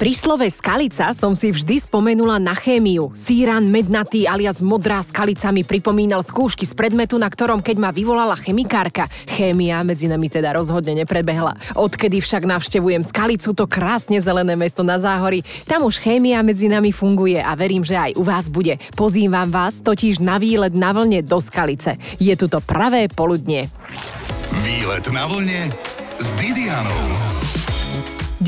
Pri slove skalica som si vždy spomenula na chémiu. Síran mednatý alias modrá skalica mi pripomínal skúšky z predmetu, na ktorom keď ma vyvolala chemikárka. Chémia medzi nami teda rozhodne neprebehla. Odkedy však navštevujem skalicu, to krásne zelené mesto na záhory, tam už chémia medzi nami funguje a verím, že aj u vás bude. Pozývam vás totiž na výlet na vlne do skalice. Je tu to pravé poludnie. Výlet na vlne s Didianou.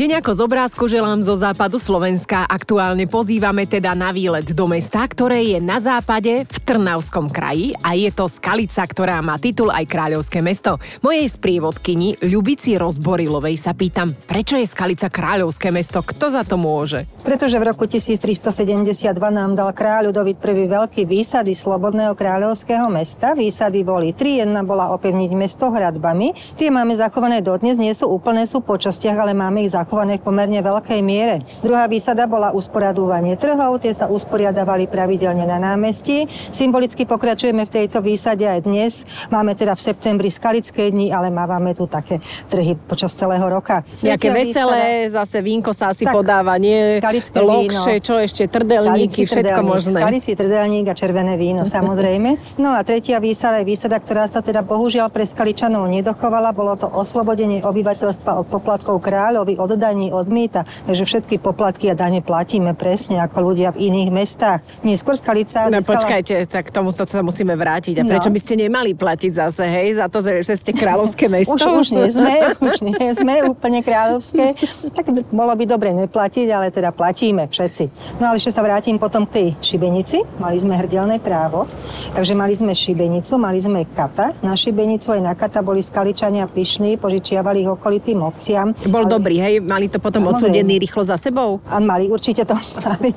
Deň ako z obrázku želám zo západu Slovenska. Aktuálne pozývame teda na výlet do mesta, ktoré je na západe v Trnavskom kraji a je to Skalica, ktorá má titul aj kráľovské mesto. Mojej sprievodkyni Ľubici Rozborilovej sa pýtam, prečo je Skalica kráľovské mesto? Kto za to môže? Pretože v roku 1372 nám dal kráľ Ludovit prvý veľký výsady Slobodného kráľovského mesta. Výsady boli tri, jedna bola opevniť mesto hradbami. Tie máme zachované dodnes, nie sú úplné, sú po častiach, ale máme ich zachované v pomerne veľkej miere. Druhá výsada bola usporadúvanie trhov, tie sa usporiadavali pravidelne na námestí. Symbolicky pokračujeme v tejto výsade aj dnes. Máme teda v septembri skalické dni, ale máme tu také trhy počas celého roka. Nejaké veselé, výsada... zase vínko sa asi tak, podáva, nie? Lokše, čo ešte, trdelníky, všetko trdelník, možné. Skalický trdelník a červené víno, samozrejme. No a tretia výsada je výsada, ktorá sa teda bohužiaľ pre Skaličanov nedochovala. Bolo to oslobodenie obyvateľstva od poplatkov kráľovi, od daní odmieta, takže všetky poplatky a dane platíme presne ako ľudia v iných mestách. Neskôr Skalica No počkajte, tak tomu to sa musíme vrátiť. A prečo no. by ste nemali platiť zase, hej, za to, že ste kráľovské mesto? už, už nie sme, už nie sme úplne kráľovské, tak bolo by dobre neplatiť, ale teda platíme všetci. No ale ešte sa vrátim potom k tej šibenici. Mali sme hrdelné právo, takže mali sme šibenicu, mali sme kata. Na šibenicu aj na kata boli skaličania pyšní, požičiavali ich okolitým obciam. Bol ale... dobrý, hej, mali to potom odsúdení rýchlo za sebou? A mali, určite to mali.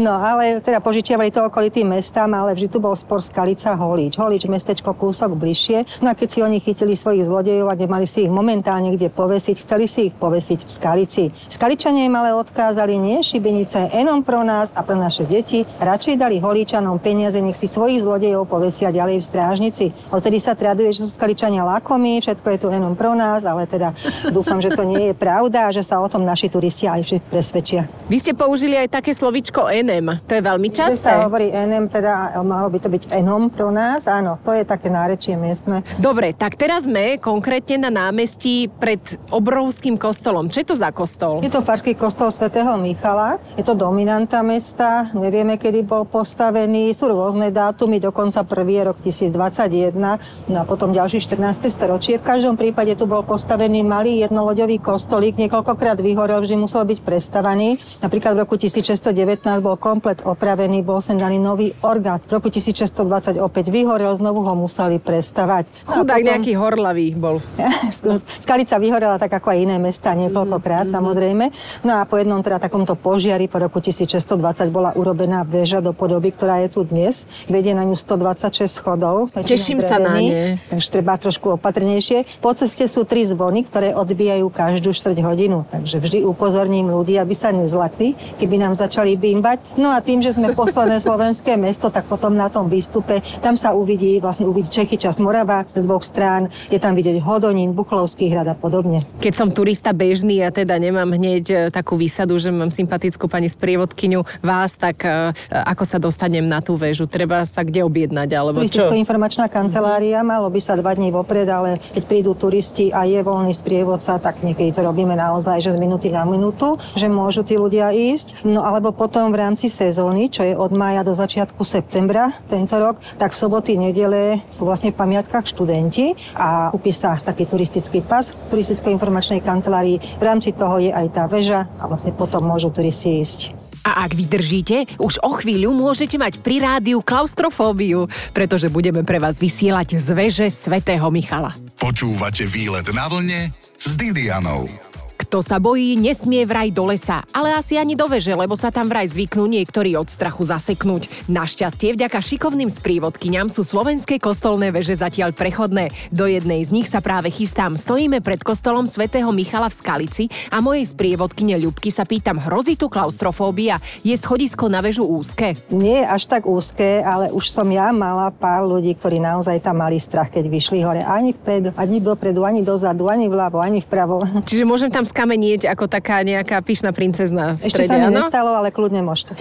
No ale teda požičiavali to okolitým mestám, ale vždy tu bol spor Skalica Holič. Holič mestečko kúsok bližšie. No a keď si oni chytili svojich zlodejov a nemali si ich momentálne kde povesiť, chceli si ich povesiť v Skalici. Skaličania im ale odkázali nie šibenice enom pro nás a pre naše deti. Radšej dali Holíčanom peniaze, nech si svojich zlodejov povesia ďalej v strážnici. Odtedy sa traduje, že sú Skaličania lakomí, všetko je tu enom pro nás, ale teda dúfam, že to nie je pravda a že sa o tom naši turisti aj presvedčia. Vy ste použili aj také slovičko enem. To je veľmi časté. sa hovorí enem, teda malo by to byť enom pro nás. Áno, to je také nárečie miestne. Dobre, tak teraz sme konkrétne na námestí pred obrovským kostolom. Čo je to za kostol? Je to farský kostol svätého Michala. Je to dominanta mesta. Nevieme, kedy bol postavený. Sú rôzne dátumy, dokonca prvý je rok 1021 no a potom ďalší 14. storočie. V každom prípade tu bol postavený malý jednoloďový kostolík, niekoľko niekoľkokrát vyhorel, vždy musel byť prestavaný. Napríklad v roku 1619 bol komplet opravený, bol sem daný nový orgán. V roku 1620 opäť vyhorel, znovu ho museli prestavať. No Chudák potom... nejaký horlavý bol. Skalica vyhorela tak ako aj iné mesta niekoľkokrát, mm-hmm. samozrejme. No a po jednom teda takomto požiari po roku 1620 bola urobená väža do podoby, ktorá je tu dnes. Vedie na ňu 126 schodov. Teším sa na ne. Takže treba trošku opatrnejšie. Po ceste sú tri zvony, ktoré odbijajú každú štvrť hodinu. Takže vždy upozorním ľudí, aby sa nezlakli, keby nám začali bimbať. No a tým, že sme posledné slovenské mesto, tak potom na tom výstupe, tam sa uvidí, vlastne uvidí Čechy, časť Morava z dvoch strán, je tam vidieť Hodonín, Buchlovský hrad a podobne. Keď som turista bežný a teda nemám hneď e, takú výsadu, že mám sympatickú pani sprievodkyňu vás, tak e, ako sa dostanem na tú väžu? Treba sa kde objednať? Alebo čo? informačná kancelária, malo by sa dva dní vopred, ale keď prídu turisti a je voľný sprievodca, tak niekedy to robíme naozaj naozaj, že z minúty na minútu, že môžu tí ľudia ísť. No alebo potom v rámci sezóny, čo je od mája do začiatku septembra tento rok, tak v soboty, nedele sú vlastne v pamiatkách študenti a kúpi sa taký turistický pas v turistickej informačnej kancelárii. V rámci toho je aj tá väža a vlastne potom môžu turisti ísť. A ak vydržíte, už o chvíľu môžete mať pri rádiu klaustrofóbiu, pretože budeme pre vás vysielať z veže svätého Michala. Počúvate výlet na vlne s Didianou. Kto sa bojí, nesmie vraj do lesa, ale asi ani do veže, lebo sa tam vraj zvyknú niektorí od strachu zaseknúť. Našťastie, vďaka šikovným sprievodkyňam sú slovenské kostolné veže zatiaľ prechodné. Do jednej z nich sa práve chystám. Stojíme pred kostolom svätého Michala v Skalici a mojej sprievodkyne Ľubky sa pýtam, hrozí tu klaustrofóbia? Je schodisko na väžu úzke? Nie až tak úzke, ale už som ja mala pár ľudí, ktorí naozaj tam mali strach, keď vyšli hore. Ani vpredu, ani dopredu, ani dozadu, ani vľavo, ani vpravo. Čiže môžem tam skamenieť ako taká nejaká pyšná princezna v Ešte strede, sa mi áno? nestalo, ale kľudne môžete.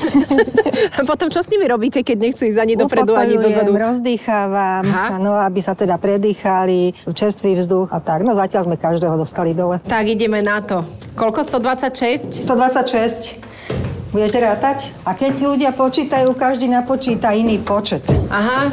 A potom čo s nimi robíte, keď nechcú ísť ani dopredu, ani dozadu? rozdýchávam, Aha. no, aby sa teda predýchali, čerstvý vzduch a tak. No zatiaľ sme každého dostali dole. Tak ideme na to. Koľko? 126? 126. Budete rátať? A keď ľudia počítajú, každý napočíta iný počet. Aha.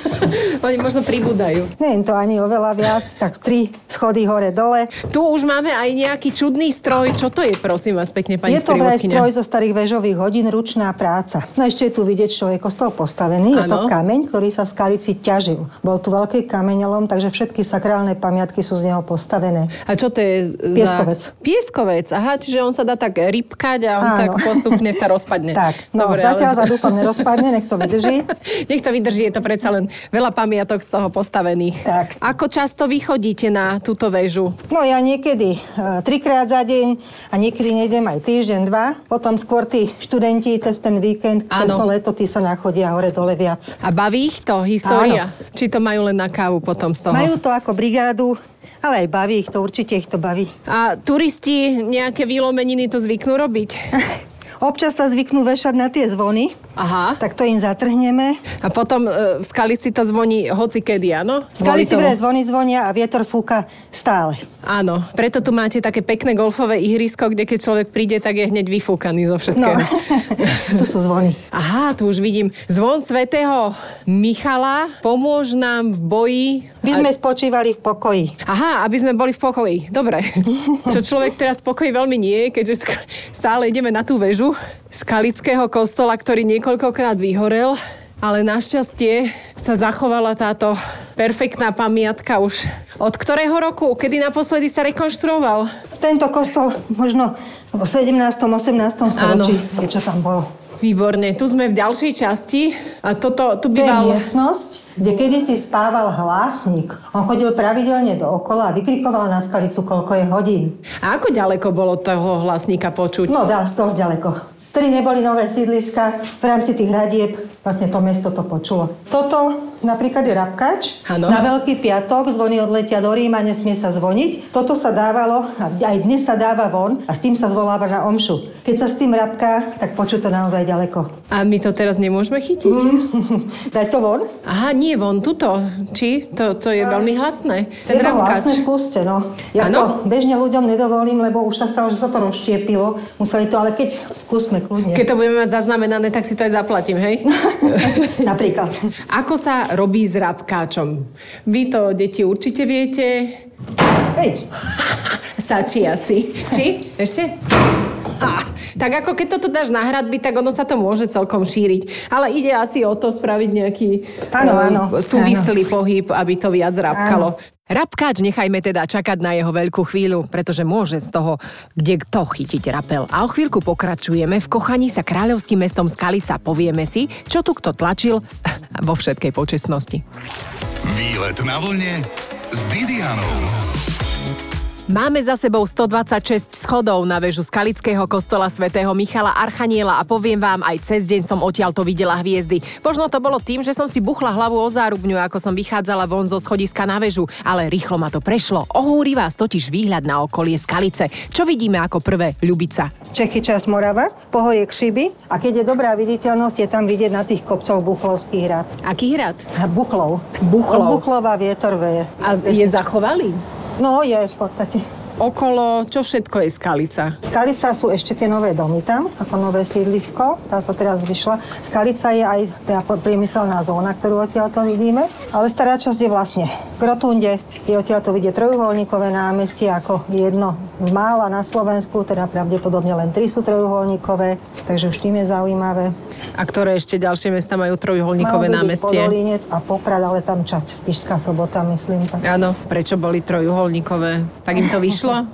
Oni možno pribúdajú. Nie je to ani oveľa viac, tak tri schody hore-dole. Tu už máme aj nejaký čudný stroj. Čo to je, prosím vás, pekne, pani je to vraj stroj zo starých väžových hodín, ručná práca. No ešte je tu vidieť, čo je kostol postavený. Je to kameň, ktorý sa v Skalici ťažil. Bol tu veľký kameňolom, takže všetky sakrálne pamiatky sú z neho postavené. A čo to je? Za... Pieskovec. Pieskovec, aha, čiže on sa dá tak rybkať a on Áno. tak postupne sa rozpadne. Tak, no Dobre, zatiaľ ale... sa dúfam nerozpadne, nech to vydrží. Nech to vydrží, je to predsa len veľa pamiatok z toho postavených. Tak. Ako často vy chodíte na túto väžu? No ja niekedy e, trikrát za deň a niekedy nejdem aj týždeň, dva. Potom skôr tí študenti cez ten víkend, cez Áno. to leto, tí sa nachodia hore-dole viac. A baví ich to, história? Či to majú len na kávu potom z toho? Majú to ako brigádu, ale aj baví ich to, určite ich to baví. A turisti nejaké výlomeniny to zvyknú robiť? Občas sa zvyknú vešať na tie zvony, Aha. tak to im zatrhneme. A potom e, v Skalici to zvoní hoci kedy, áno? V Skalici vraj zvony zvonia a vietor fúka stále. Áno, preto tu máte také pekné golfové ihrisko, kde keď človek príde, tak je hneď vyfúkaný zo No, všetkého. to sú zvony. Aha, tu už vidím. Zvon svätého Michala, pomôž nám v boji. My sme spočívali v pokoji. Aha, aby sme boli v pokoji. Dobre. Čo človek teraz v pokoji veľmi nie, keďže stále ideme na tú väžu skalického kostola, ktorý niekoľkokrát vyhorel. Ale našťastie sa zachovala táto perfektná pamiatka už od ktorého roku? Kedy naposledy sa rekonštruoval? Tento kostol možno v 17. 18. storočí, niečo tam bolo. Výborne, tu sme v ďalšej časti a toto, tu To je býval... miestnosť, kde kedysi spával hlásnik. On chodil pravidelne dookola a vykrikoval na skalicu, koľko je hodín. A ako ďaleko bolo toho hlasníka počuť? No, dá dosť ďaleko. Vtedy neboli nové sídliska, v rámci tých hradieb vlastne to mesto to počulo. Toto napríklad je Rabkač. Áno. Na Veľký piatok zvony odletia do Ríma, nesmie sa zvoniť. Toto sa dávalo, a aj dnes sa dáva von a s tým sa zvoláva na omšu. Keď sa s tým rabká, tak počuť to naozaj ďaleko. A my to teraz nemôžeme chytiť? Daj to von. Aha, nie, von tuto. Či? To, to je veľmi hlasné. Ten je to rabkač. vlastne, skúste, no. Ja Áno? to bežne ľuďom nedovolím, lebo už sa stalo, že sa to rozštiepilo. Museli to, ale keď skúsme kľudne. Keď to budeme mať zaznamenané, tak si to aj zaplatím, hej? Napríklad. Ako sa robí s rabkáčom? Vy to, deti, určite viete. Hej, Stačí asi. Či? Ešte? Tak ako keď toto dáš na hradby, tak ono sa to môže celkom šíriť. Ale ide asi o to spraviť nejaký Áno, eh, áno, súvislý pohyb, aby to viac rabkalo. Rabkáč nechajme teda čakať na jeho veľkú chvíľu, pretože môže z toho kde kto chytiť rapel. A o chvíľku pokračujeme v kochaní sa kráľovským mestom Skalica. Povieme si, čo tu kto tlačil vo všetkej počestnosti. Výlet na vlne s Didianou. Máme za sebou 126 schodov na väžu Skalického kostola svätého Michala Archaniela a poviem vám, aj cez deň som odtiaľto videla hviezdy. Možno to bolo tým, že som si buchla hlavu o zárubňu, ako som vychádzala von zo schodiska na väžu, ale rýchlo ma to prešlo. Ohúri vás totiž výhľad na okolie Skalice. Čo vidíme ako prvé? Ľubica. Čechy časť Morava, pohorie Kšiby a keď je dobrá viditeľnosť, je tam vidieť na tých kopcoch Buchlovský hrad. Aký hrad? Buchlov. Buchlov. Buchlova vietor veje. A je zachovali? No je v podstate. Okolo, čo všetko je Skalica? Skalica sú ešte tie nové domy tam, ako nové sídlisko. Tá sa teraz vyšla. Skalica je aj tá priemyselná zóna, ktorú odtiaľ to vidíme. Ale stará časť je vlastne k rotunde. Je odtiaľ to vidieť trojuholníkové námestie ako jedno z mála na Slovensku, teda pravdepodobne len tri sú trojuholníkové, takže už tým je zaujímavé. A ktoré ešte ďalšie mesta majú trojuholníkové Malo námestie? Podolínec a Poprad, ale tam časť Spišská sobota, myslím. Tak. Áno, prečo boli trojuholníkové? Tak im to vyšlo?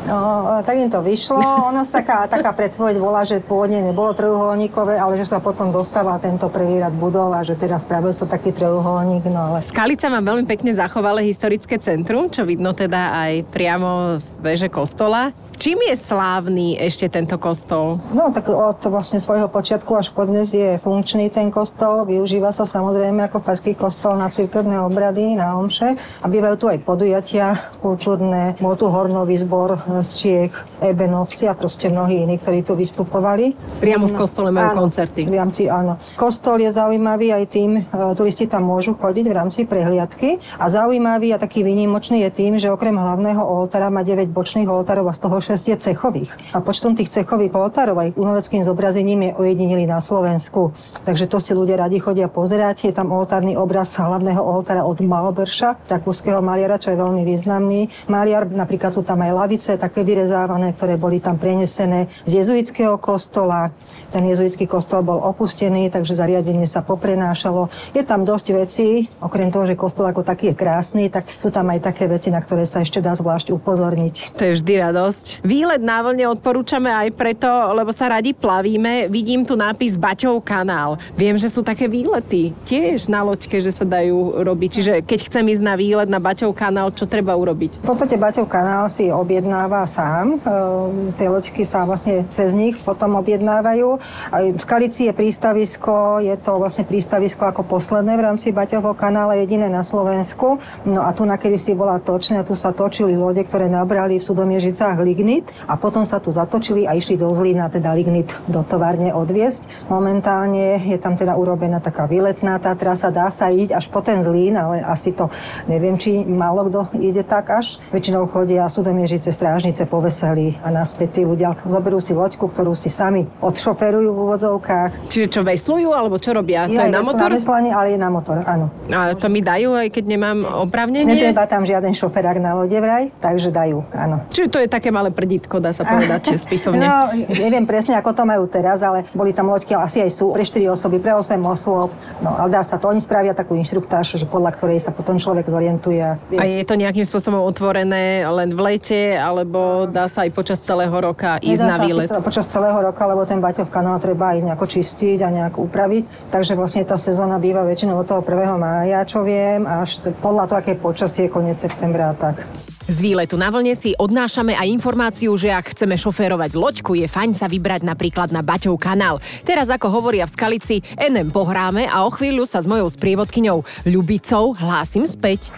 No, tak im to vyšlo. Ono sa taká, taká predpoveď bola, že pôvodne nebolo trojuholníkové, ale že sa potom dostával tento prvý rad budov a že teda spravil sa taký trojuholník. No ale Skalica má veľmi pekne zachovalé historické centrum, čo vidno teda aj priamo z veže kostola. Čím je slávny ešte tento kostol? No tak od vlastne svojho počiatku až po dnes je funkčný ten kostol. Využíva sa samozrejme ako farský kostol na cirkevné obrady, na omše. A bývajú tu aj podujatia kultúrne. Bol tu hornový zbor z Čiech, Ebenovci a proste mnohí iní, ktorí tu vystupovali. Priamo v kostole majú áno, koncerty. V rámci, áno. Kostol je zaujímavý aj tým, e, turisti tam môžu chodiť v rámci prehliadky. A zaujímavý a taký výnimočný je tým, že okrem hlavného oltára má 9 bočných oltárov a z toho 6 je cechových. A počtom tých cechových oltárov aj umeleckým zobrazením je ojedinili na Slovensku. Takže to si ľudia radi chodia pozerať. Je tam oltárny obraz hlavného oltára od Malberša, rakúskeho maliara, čo je veľmi významný. Maliar, napríklad sú tam aj lavice, také vyrezávané, ktoré boli tam prenesené z jezuitského kostola. Ten jezuitský kostol bol opustený, takže zariadenie sa poprenášalo. Je tam dosť vecí, okrem toho, že kostol ako taký je krásny, tak sú tam aj také veci, na ktoré sa ešte dá zvlášť upozorniť. To je vždy radosť. Výlet na vlne odporúčame aj preto, lebo sa radi plavíme. Vidím tu nápis Baťov kanál. Viem, že sú také výlety tiež na loďke, že sa dajú robiť. Čiže keď chcem ísť na výlet na Baťov kanál, čo treba urobiť? V podstate Baťov kanál si objednáva sám. Ehm, Tie loďky sa vlastne cez nich potom objednávajú. Aj v Skalici je prístavisko, je to vlastne prístavisko ako posledné v rámci Baťovho kanála, jediné na Slovensku. No a tu na si bola točná, tu sa točili lode, ktoré nabrali v Sudomiežicách lignit a potom sa tu zatočili a išli do Zlína teda lignit do továrne odviesť. Momentálne je tam teda urobená taká výletná tá trasa, dá sa ísť až po ten Zlín, ale asi to neviem, či málo kto ide tak až. Väčšinou chodia Sudomiežice, strážnice po veselí a naspäť tí ľudia zoberú si loďku, ktorú si sami odšoferujú v úvodzovkách. Čiže čo veslujú, alebo čo robia? to je na motor? Na veslanie, ale je na motor, áno. A to mi dajú, aj keď nemám opravnenie? Netreba tam žiaden šoferák na lode vraj, takže dajú, áno. Čiže to je také malé prdítko, dá sa povedať, spisovne. No, neviem presne, ako to majú teraz, ale boli tam loďky, asi aj sú pre 4 osoby, pre 8 osôb. No, ale dá sa to. Oni spravia takú inštruktáž, že podľa ktorej sa potom človek zorientuje. a je to nejakým spôsobom otvorené len v lete, alebo dá sa aj počas celého roka ísť Nedá na sa výlet? to počas celého roka, lebo ten Baťov kanál treba aj nejako čistiť a nejako upraviť. Takže vlastne tá sezóna býva väčšinou od toho 1. mája, čo viem, až t- podľa toho, aké počasie, koniec septembra a tak. Z výletu na vlne si odnášame aj informáciu, že ak chceme šoférovať loďku, je fajn sa vybrať napríklad na Baťov kanál. Teraz, ako hovoria v Skalici, NM pohráme a o chvíľu sa s mojou sprievodkyňou Ľubicou hlásim späť.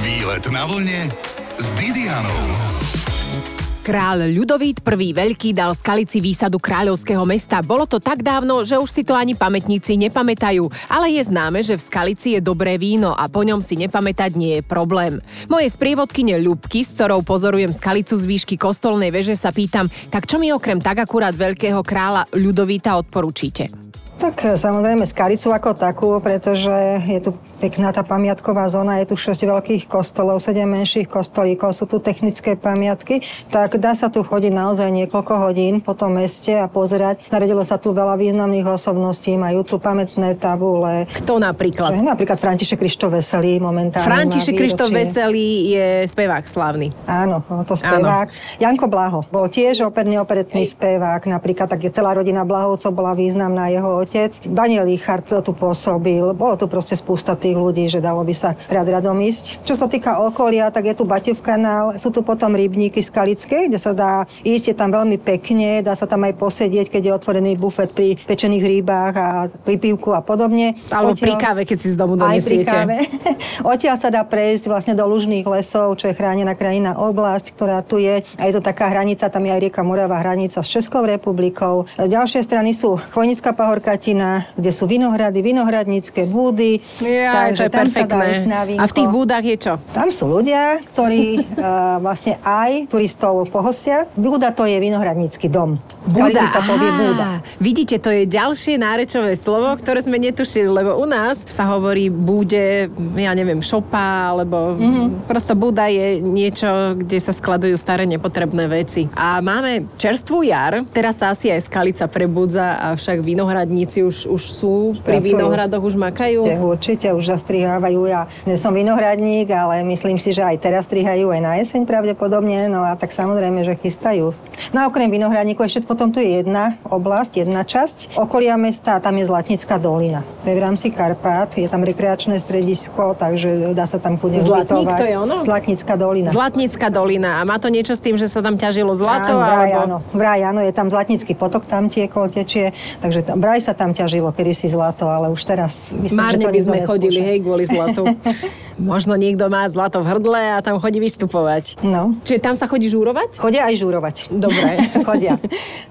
Výlet na vlne s Didianou. Král Ľudovít I. Veľký dal Skalici výsadu kráľovského mesta. Bolo to tak dávno, že už si to ani pamätníci nepamätajú, ale je známe, že v Skalici je dobré víno a po ňom si nepamätať nie je problém. Moje sprievodkyne Ľubky, s ktorou pozorujem Skalicu z výšky kostolnej veže, sa pýtam, tak čo mi okrem tak akurát veľkého kráľa Ľudovíta odporúčite? Tak e, samozrejme Skalicu ako takú, pretože je tu pekná tá pamiatková zóna, je tu 6 veľkých kostolov, 7 menších kostolíkov, sú tu technické pamiatky, tak dá sa tu chodiť naozaj niekoľko hodín po tom meste a pozerať. Narodilo sa tu veľa významných osobností, majú tu pamätné tabule. Kto napríklad? Že Napríklad František Krištof Veselý momentálne František Krištof. Veselý je spevák slavný. Áno, to spevák. Janko Blaho bol tiež operný operetný spevák. Napríklad tak je celá rodina Blahovcov bola významná jeho otec. Daniel Lichard tu pôsobil. Bolo tu proste spústa tých ľudí, že dalo by sa rád radom ísť. Čo sa týka okolia, tak je tu Baťov kanál, sú tu potom rybníky skalické, kde sa dá ísť, je tam veľmi pekne, dá sa tam aj posedieť, keď je otvorený bufet pri pečených rýbách a pri pívku a podobne. Alebo pri káve, keď si z domu Aj pri donesiete. káve. Odtiaľ sa dá prejsť vlastne do lužných lesov, čo je chránená krajina oblasť, ktorá tu je. A je to taká hranica, tam je aj rieka Morava, hranica s Českou republikou. Z ďalšej strany sú Chvojnická pahorka Podujatina, kde sú vinohrady, vinohradnícke búdy. Ja, takže to je tam perfektné. sa dá ísť na vínko. A v tých búdach je čo? Tam sú ľudia, ktorí uh, vlastne aj turistov pohostia. Búda to je vinohradnícky dom. Skalici sa povie búda. Vidíte, to je ďalšie nárečové slovo, ktoré sme netušili, lebo u nás sa hovorí búde, ja neviem, šopa, alebo Mhm. mm-hmm. prosto búda je niečo, kde sa skladujú staré nepotrebné veci. A máme čerstvú jar, teraz sa asi aj skalica prebudza, však vinohradníci už, už sú pri Pracujú. vinohradoch, už makajú. Určite už zastrihávajú. Ja nie som vinohradník, ale myslím si, že aj teraz strihajú aj na jeseň pravdepodobne. No a tak samozrejme, že chystajú. No a okrem vinohradníkov ešte potom tu je jedna oblasť, jedna časť okolia mesta tam je Zlatnická dolina. To je v rámci Karpát, je tam rekreačné stredisko, takže dá sa tam kudne Zlatník, ubytovať. to je ono? Zlatnická dolina. Zlatnická dolina. A má to niečo s tým, že sa tam ťažilo zlato? áno, vraj, alebo... áno, vraj, áno, je tam Zlatnický potok, tam tiekol, tečie, takže tam, vraj sa tam ťažilo kedysi zlato, ale už teraz myslím, Márne by sme chodili, hej, kvôli zlatu. Možno niekto má zlato v hrdle a tam chodí vystupovať. No. Čiže tam sa chodí žúrovať? Chodia aj žúrovať. Dobre. Chodia,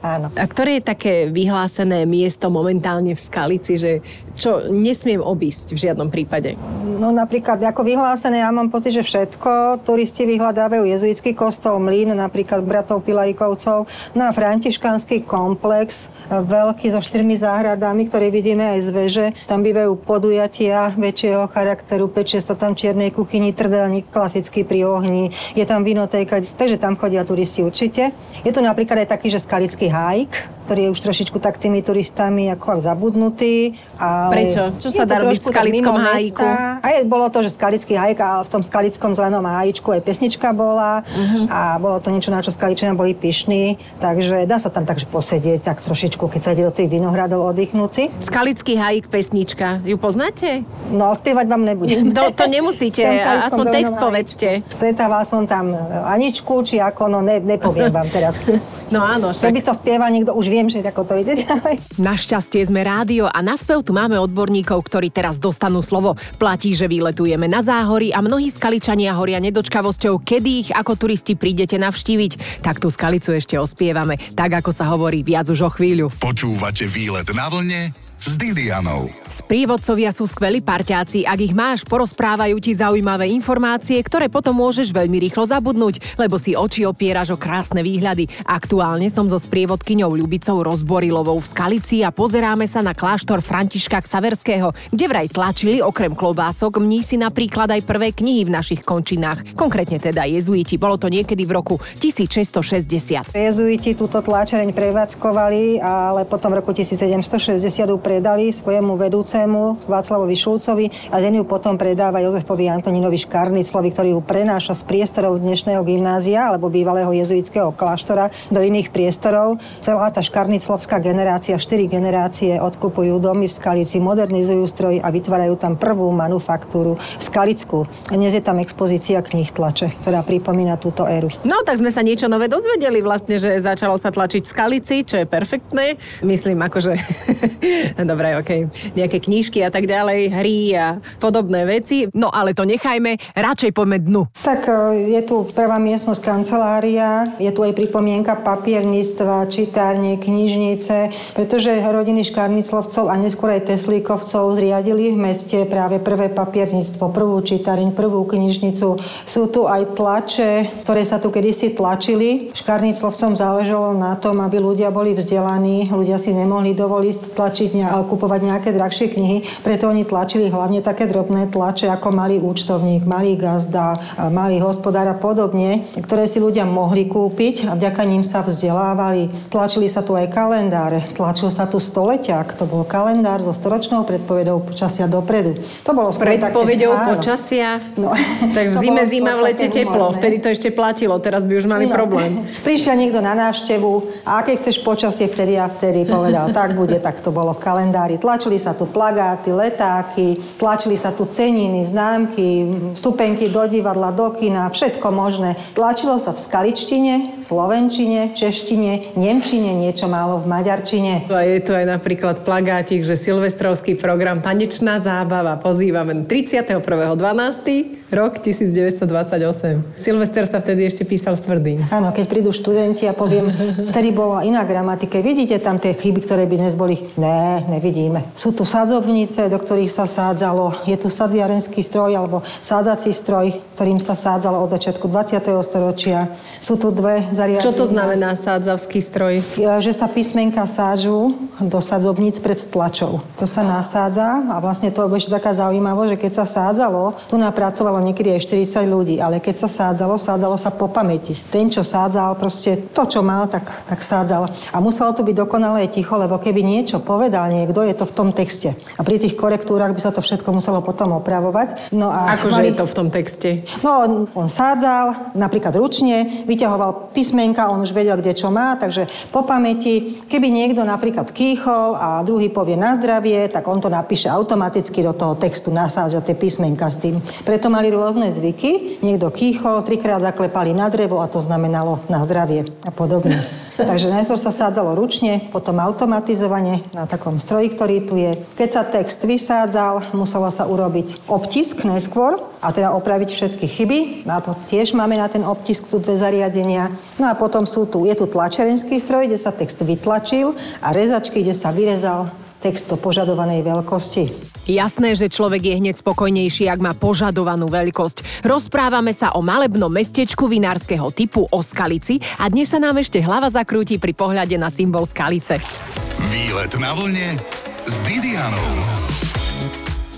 áno. A ktoré je také vyhlásené miesto momentálne v Skalici, že čo nesmiem obísť v žiadnom prípade? No napríklad ako vyhlásené, ja mám pocit, že všetko. Turisti vyhľadávajú jezuitský kostol Mlín, napríklad bratov Pilarikovcov, na františkánsky komplex, e, veľký so štyrmi záhradami, ktoré vidíme aj z veže. Tam bývajú podujatia väčšieho charakteru, pečie sa tam čiernej kuchyni, trdelník klasický pri ohni, je tam vinotéka, takže tam chodia turisti určite. Je tu napríklad aj taký, že skalický hajk, ktorý je už trošičku tak tými turistami ako zabudnutý. Ale Prečo? Čo sa dá robiť v skalickom hájiku? A je, bolo to, že skalický hajk a v tom skalickom zelenom hájičku aj pesnička bola Mhm. a bolo to niečo, na čo skaličania boli pyšní, takže dá sa tam takže posedieť tak trošičku, keď sa ide do tých vinohradov oddychnúť si. Skalický hajík pesnička. Ju poznáte? No spievať vám nebudem. To, to nemusíte, aspoň text povedzte. Stretával som tam Aničku, či ako, no ne, nepoviem vám teraz. No áno, však. Keby to spieval niekto, už viem, že ako to ide ďalej. Našťastie sme rádio a na spev tu máme odborníkov, ktorí teraz dostanú slovo. Platí, že vyletujeme na záhory a mnohí skaličania horia nedočkavosťou, kedy ich ako turisti prídete navštíviť. Tak tú skalicu ešte ospievame, tak ako sa hovorí viac už o chvíľu. Počúvate výlet na vlne s Didianou. Sprievodcovia sú skvelí parťáci, ak ich máš, porozprávajú ti zaujímavé informácie, ktoré potom môžeš veľmi rýchlo zabudnúť, lebo si oči opieraš o krásne výhľady. Aktuálne som so sprievodkyňou Ľubicou Rozborilovou v Skalici a pozeráme sa na kláštor Františka Ksaverského, kde vraj tlačili okrem klobások mnísi napríklad aj prvé knihy v našich končinách, konkrétne teda jezuiti. Bolo to niekedy v roku 1660. Jezuiti túto tlačereň prevádzkovali, ale potom v roku 1760 ju predali svojemu vedúcemu Václavovi Šulcovi a ten ju potom predáva Jozefovi Antoninovi Škarniclovi, ktorý ju prenáša z priestorov dnešného gymnázia alebo bývalého jezuitského kláštora do iných priestorov. Celá tá škarniclovská generácia, štyri generácie odkupujú domy v Skalici, modernizujú stroj a vytvárajú tam prvú manufaktúru Skalickú. Dnes je tam expozícia kníh tlače, ktorá pripomína túto éru. No, tak sme sa niečo nové dozvedeli vlastne, že začalo sa tlačiť v skalici, čo je perfektné. Myslím, akože... Dobre, okej. Nejaké knížky a tak ďalej, hry a podobné veci. No, ale to nechajme, radšej poďme dnu. Tak e, je tu prvá miestnosť kancelária, je tu aj pripomienka papierníctva, čitárne, knižnice, pretože rodiny Škarniclovcov a neskôr aj Teslíkovcov zriadili v meste práve prvé papierníctvo, prvú čitareň, prvú knižnicu. Sú tu aj tlače, ktoré sa tu kedysi tlačili. Škarniclovcom záležalo na tom, aby ľudia boli vzdelaní, ľudia si nemohli dovoliť tlačiť ne- a kupovať nejaké drahšie knihy, preto oni tlačili hlavne také drobné tlače ako malý účtovník, malý gazda, a malý hospodár a podobne, ktoré si ľudia mohli kúpiť a vďaka ním sa vzdelávali. Tlačili sa tu aj kalendáre, tlačil sa tu stoleťak, to bol kalendár so storočnou predpovedou počasia dopredu. To bolo také- Predpovedou áno. počasia. No, tak v zime zima, v lete také teplo. Vtedy to ešte platilo, teraz by už mali No. problém. Prišiel niekto na návštevu a aké chceš počasie vtedy a vtedy povedal, tak bude, tak to bolo v kalendári. Tlačili sa tu plagáty, letáky, tlačili sa tu ceniny, známky, vstupenky do divadla, do kina, všetko možné. Tlačilo sa v skaličtine, slovenčine, češtine, nemčine, niečo málo v maďarčine. A je tu aj napríklad plagátik, že silvestrovský program Tanečná zábava pozývame 31.12. Rok 1928. Silvester sa vtedy ešte písal s tvrdým. Áno, keď prídu študenti a poviem, vtedy bola iná gramatika. Vidíte tam tie chyby, ktoré by dnes boli? Ne, nevidíme. Sú tu sadzovnice, do ktorých sa sádzalo. Je tu sadziarenský stroj alebo sádzací stroj, ktorým sa sádzalo od začiatku 20. storočia. Sú tu dve zariadenia. Čo to znamená sádzavský stroj? Že sa písmenka sážu do sadzovníc pred tlačou. To sa nasádza a vlastne to je taká zaujímavosť, že keď sa sádzalo, tu napracovalo sádzalo niekedy aj 40 ľudí, ale keď sa sádzalo, sádzalo sa po pamäti. Ten, čo sádzal, proste to, čo mal, tak, tak sádzal. A muselo to byť dokonalé ticho, lebo keby niečo povedal niekto, je to v tom texte. A pri tých korektúrach by sa to všetko muselo potom opravovať. No a Akože mali... je to v tom texte? No, on, on sádzal, napríklad ručne, vyťahoval písmenka, on už vedel, kde čo má, takže po pamäti, keby niekto napríklad kýchol a druhý povie na zdravie, tak on to napíše automaticky do toho textu, nasádza tie písmenka s tým. Preto mali rôzne zvyky. Niekto kýchol, trikrát zaklepali na drevo a to znamenalo na zdravie a podobne. Takže najskôr sa sádzalo ručne, potom automatizovane na takom stroji, ktorý tu je. Keď sa text vysádzal, muselo sa urobiť obtisk neskôr a teda opraviť všetky chyby. Na to tiež máme na ten obtisk tu dve zariadenia. No a potom sú tu, je tu tlačerenský stroj, kde sa text vytlačil a rezačky, kde sa vyrezal text do požadovanej veľkosti. Jasné, že človek je hneď spokojnejší, ak má požadovanú veľkosť. Rozprávame sa o malebnom mestečku vinárskeho typu o Skalici a dnes sa nám ešte hlava zakrúti pri pohľade na symbol Skalice. Výlet na vlne s Didianou.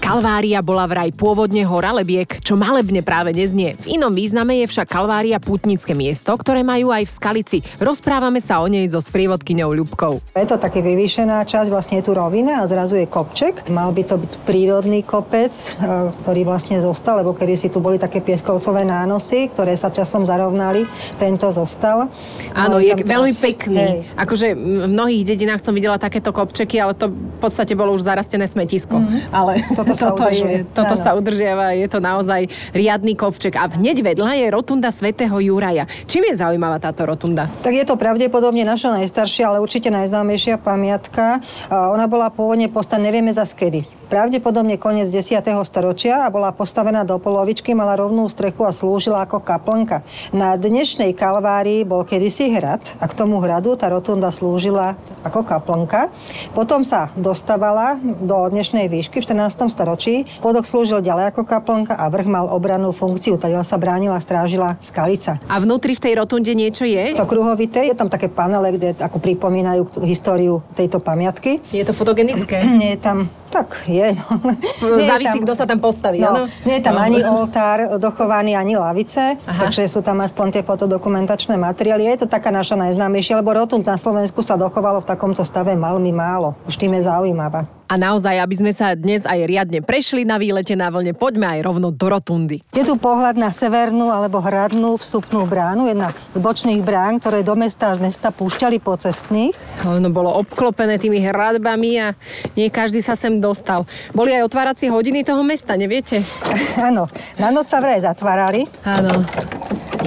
Kalvária bola vraj pôvodne hora Lebiek, čo malebne práve neznie. V inom význame je však Kalvária pútnické miesto, ktoré majú aj v Skalici. Rozprávame sa o nej so sprievodkyňou Ľubkou. Je to také vyvýšená časť, vlastne je tu rovina a zrazu je kopček. Mal by to byť prírodný kopec, e, ktorý vlastne zostal, lebo kedy si tu boli také pieskovcové nánosy, ktoré sa časom zarovnali. Tento zostal. Áno, je veľmi pekný. Hej. Akože v mnohých dedinách som videla takéto kopčeky, ale to v podstate bolo už zarastené smetisko. Mm-hmm. Ale Toto toto, sa, toto, je, toto sa udržiava, je to naozaj riadny kopček. A hneď vedľa je rotunda svätého Juraja. Čím je zaujímavá táto rotunda? Tak je to pravdepodobne naša najstaršia, ale určite najznámejšia pamiatka. Ona bola pôvodne postavená, nevieme za kedy pravdepodobne koniec 10. storočia a bola postavená do polovičky, mala rovnú strechu a slúžila ako kaplnka. Na dnešnej Kalvárii bol kedysi hrad a k tomu hradu tá rotunda slúžila ako kaplnka. Potom sa dostávala do dnešnej výšky v 14. storočí. Spodok slúžil ďalej ako kaplnka a vrch mal obranú funkciu, teda sa bránila, strážila skalica. A vnútri v tej rotunde niečo je? To kruhovité, je tam také panele, kde ako pripomínajú históriu tejto pamiatky. Je to fotogenické? Nie je tam tak je. No. nie Závisí, tam, kto sa tam postaví, no, Nie je tam no. ani oltár dochovaný, ani lavice, Aha. takže sú tam aspoň tie fotodokumentačné materiály. Je to taká naša najznámejšia, lebo rotund na Slovensku sa dochovalo v takomto stave veľmi málo. Už tým je zaujímavá. A naozaj, aby sme sa dnes aj riadne prešli na výlete na vlne, poďme aj rovno do rotundy. Je tu pohľad na severnú alebo hradnú vstupnú bránu, jedna z bočných brán, ktoré do mesta a z mesta púšťali po cestných. Ono bolo obklopené tými hradbami a nie každý sa sem dostal. Boli aj otváracie hodiny toho mesta, neviete? Áno, na noc sa vraj zatvárali. Áno.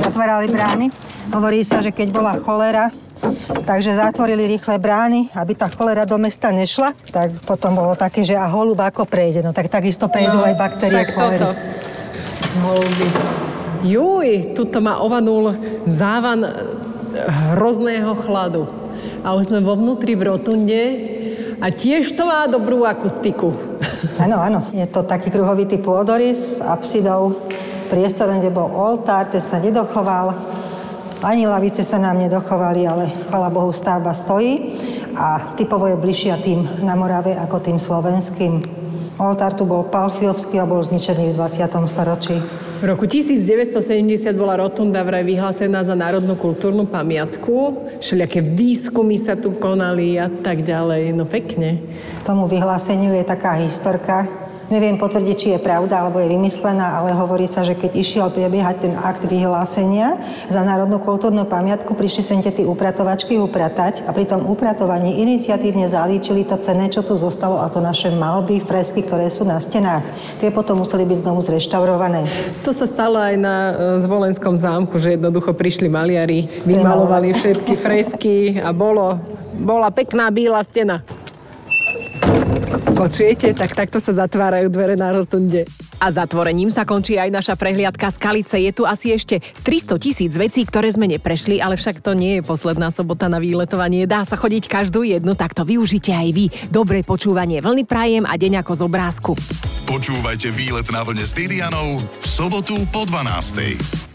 Zatvárali brány. Hovorí sa, že keď bola cholera, Takže zatvorili rýchle brány, aby tá cholera do mesta nešla. Tak potom bolo také, že a holub ako prejde, no tak takisto prejdú no, aj baktérie cholery. Holuby. Juj, tuto ma ovanul závan hrozného chladu. A už sme vo vnútri v rotunde a tiež to má dobrú akustiku. Áno, áno. Je to taký kruhovitý pôdorys s apsidou, priestorom, kde bol oltár, ten sa nedochoval ani lavice sa nám nedochovali, ale chvala Bohu stavba stojí a typovo je bližšia tým na Morave ako tým slovenským. Oltár tu bol Palfiovský a bol zničený v 20. storočí. V roku 1970 bola Rotunda vraj vyhlásená za národnú kultúrnu pamiatku. Všelijaké výskumy sa tu konali a tak ďalej. No pekne. Tomu vyhláseniu je taká historka, Neviem potvrdiť, či je pravda alebo je vymyslená, ale hovorí sa, že keď išiel prebiehať ten akt vyhlásenia za národnú kultúrnu pamiatku, prišli sem tí upratovačky upratať a pri tom upratovaní iniciatívne zalíčili to cené, čo tu zostalo a to naše malby, fresky, ktoré sú na stenách. Tie potom museli byť znovu zreštaurované. To sa stalo aj na e, Zvolenskom zámku, že jednoducho prišli maliari, vymalovali všetky fresky a bolo, bola pekná bíla stena. Počujete? Tak takto sa zatvárajú dvere na rotunde. A zatvorením sa končí aj naša prehliadka Skalice. Je tu asi ešte 300 tisíc vecí, ktoré sme neprešli, ale však to nie je posledná sobota na výletovanie. Dá sa chodiť každú jednu, tak to využite aj vy. Dobré počúvanie vlny prajem a deň ako z obrázku. Počúvajte výlet na vlne s Didianou v sobotu po 12.